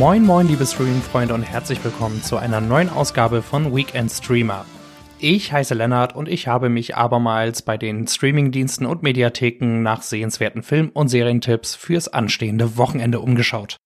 Moin moin liebe Streaming-Freunde und herzlich willkommen zu einer neuen Ausgabe von Weekend Streamer. Ich heiße Lennart und ich habe mich abermals bei den Streamingdiensten und Mediatheken nach sehenswerten Film- und Serientipps fürs anstehende Wochenende umgeschaut.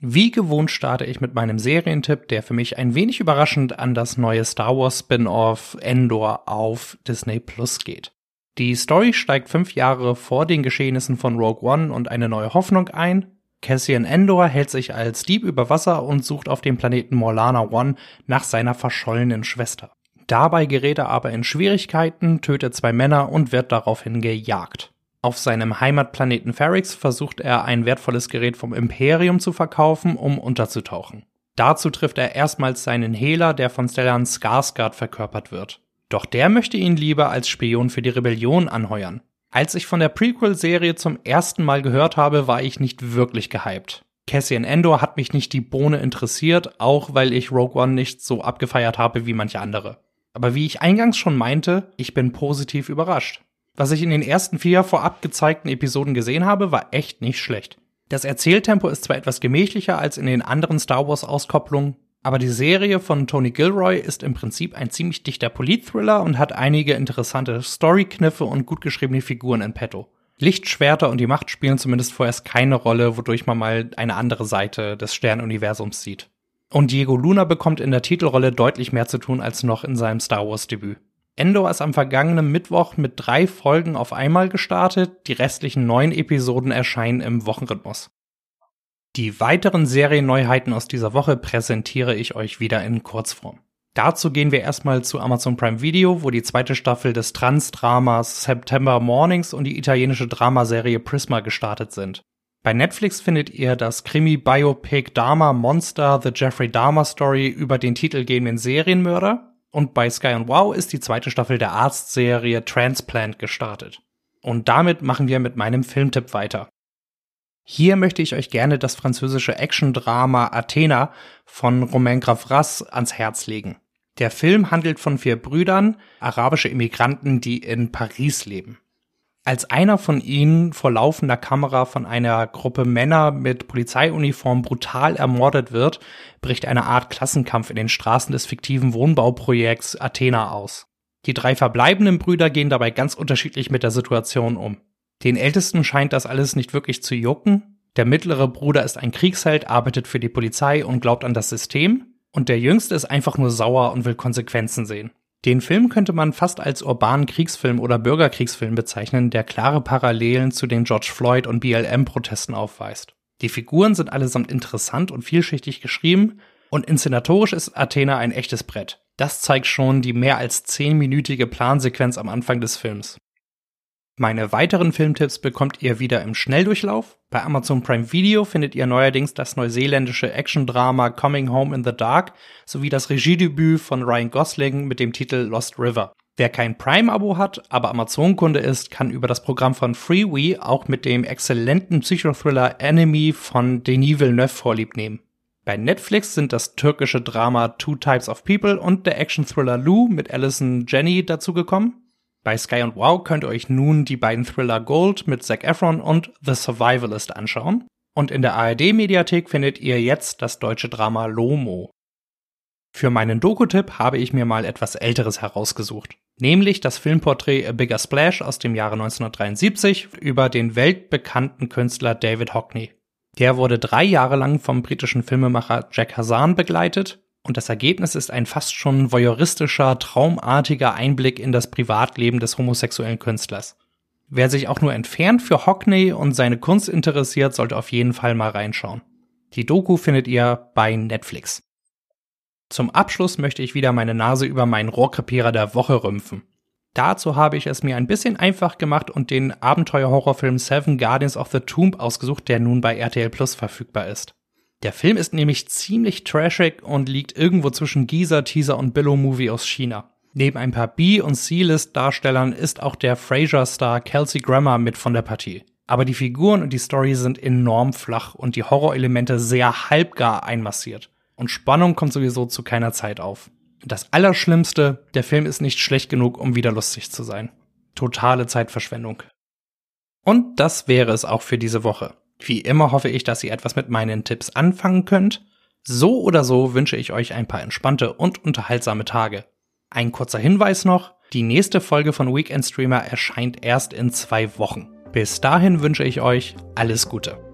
Wie gewohnt starte ich mit meinem Serientipp, der für mich ein wenig überraschend an das neue Star Wars Spin-off Endor auf Disney Plus geht. Die Story steigt fünf Jahre vor den Geschehnissen von Rogue One und eine neue Hoffnung ein. Cassian Endor hält sich als Dieb über Wasser und sucht auf dem Planeten Morlana One nach seiner verschollenen Schwester. Dabei gerät er aber in Schwierigkeiten, tötet zwei Männer und wird daraufhin gejagt. Auf seinem Heimatplaneten Ferrix versucht er ein wertvolles Gerät vom Imperium zu verkaufen, um unterzutauchen. Dazu trifft er erstmals seinen Hehler, der von Stellan Skarsgård verkörpert wird. Doch der möchte ihn lieber als Spion für die Rebellion anheuern. Als ich von der Prequel-Serie zum ersten Mal gehört habe, war ich nicht wirklich gehypt. Cassian Endor hat mich nicht die Bohne interessiert, auch weil ich Rogue One nicht so abgefeiert habe wie manche andere. Aber wie ich eingangs schon meinte, ich bin positiv überrascht. Was ich in den ersten vier vorab gezeigten Episoden gesehen habe, war echt nicht schlecht. Das Erzähltempo ist zwar etwas gemächlicher als in den anderen Star Wars Auskopplungen, aber die Serie von Tony Gilroy ist im Prinzip ein ziemlich dichter Polit-Thriller und hat einige interessante Story-Kniffe und gut geschriebene Figuren in petto. Lichtschwerter und die Macht spielen zumindest vorerst keine Rolle, wodurch man mal eine andere Seite des Sternuniversums sieht. Und Diego Luna bekommt in der Titelrolle deutlich mehr zu tun als noch in seinem Star Wars Debüt. Endor ist am vergangenen Mittwoch mit drei Folgen auf einmal gestartet. Die restlichen neun Episoden erscheinen im Wochenrhythmus. Die weiteren Serienneuheiten aus dieser Woche präsentiere ich euch wieder in Kurzform. Dazu gehen wir erstmal zu Amazon Prime Video, wo die zweite Staffel des Trans-Dramas September Mornings und die italienische Dramaserie Prisma gestartet sind. Bei Netflix findet ihr das Krimi-Biopic Dharma Monster, The Jeffrey Dahmer Story über den titelgebenden Serienmörder und bei Sky und Wow ist die zweite Staffel der Arztserie Transplant gestartet. Und damit machen wir mit meinem Filmtipp weiter. Hier möchte ich euch gerne das französische Action-Drama Athena von Romain Gavras ans Herz legen. Der Film handelt von vier Brüdern, arabische Immigranten, die in Paris leben. Als einer von ihnen vor laufender Kamera von einer Gruppe Männer mit Polizeiuniform brutal ermordet wird, bricht eine Art Klassenkampf in den Straßen des fiktiven Wohnbauprojekts Athena aus. Die drei verbleibenden Brüder gehen dabei ganz unterschiedlich mit der Situation um. Den Ältesten scheint das alles nicht wirklich zu jucken. Der mittlere Bruder ist ein Kriegsheld, arbeitet für die Polizei und glaubt an das System. Und der Jüngste ist einfach nur sauer und will Konsequenzen sehen. Den Film könnte man fast als urbanen Kriegsfilm oder Bürgerkriegsfilm bezeichnen, der klare Parallelen zu den George Floyd und BLM-Protesten aufweist. Die Figuren sind allesamt interessant und vielschichtig geschrieben und inszenatorisch ist Athena ein echtes Brett. Das zeigt schon die mehr als zehnminütige Plansequenz am Anfang des Films. Meine weiteren Filmtipps bekommt ihr wieder im Schnelldurchlauf. Bei Amazon Prime Video findet ihr neuerdings das neuseeländische Action-Drama Coming Home in the Dark sowie das Regiedebüt von Ryan Gosling mit dem Titel Lost River. Wer kein Prime-Abo hat, aber Amazon-Kunde ist, kann über das Programm von Freewee auch mit dem exzellenten Psychothriller Enemy von Denis Villeneuve vorlieb nehmen. Bei Netflix sind das türkische Drama Two Types of People und der Action-Thriller Lou mit Alison Jenny dazugekommen. Bei Sky und Wow könnt ihr euch nun die beiden Thriller Gold mit Zac Efron und The Survivalist anschauen. Und in der ARD-Mediathek findet ihr jetzt das deutsche Drama Lomo. Für meinen Doku-Tipp habe ich mir mal etwas Älteres herausgesucht. Nämlich das Filmporträt A Bigger Splash aus dem Jahre 1973 über den weltbekannten Künstler David Hockney. Der wurde drei Jahre lang vom britischen Filmemacher Jack Hazan begleitet und das Ergebnis ist ein fast schon voyeuristischer, traumartiger Einblick in das Privatleben des homosexuellen Künstlers. Wer sich auch nur entfernt für Hockney und seine Kunst interessiert, sollte auf jeden Fall mal reinschauen. Die Doku findet ihr bei Netflix. Zum Abschluss möchte ich wieder meine Nase über meinen Rohrkrepierer der Woche rümpfen. Dazu habe ich es mir ein bisschen einfach gemacht und den Abenteuer-Horrorfilm Seven Guardians of the Tomb ausgesucht, der nun bei RTL Plus verfügbar ist. Der Film ist nämlich ziemlich trashig und liegt irgendwo zwischen Geezer, Teaser und Billow-Movie aus China. Neben ein paar B- und C-List-Darstellern ist auch der Frasier-Star Kelsey Grammer mit von der Partie. Aber die Figuren und die Story sind enorm flach und die Horrorelemente sehr halbgar einmassiert. Und Spannung kommt sowieso zu keiner Zeit auf. Das Allerschlimmste, der Film ist nicht schlecht genug, um wieder lustig zu sein. Totale Zeitverschwendung. Und das wäre es auch für diese Woche. Wie immer hoffe ich, dass ihr etwas mit meinen Tipps anfangen könnt. So oder so wünsche ich euch ein paar entspannte und unterhaltsame Tage. Ein kurzer Hinweis noch, die nächste Folge von Weekend Streamer erscheint erst in zwei Wochen. Bis dahin wünsche ich euch alles Gute.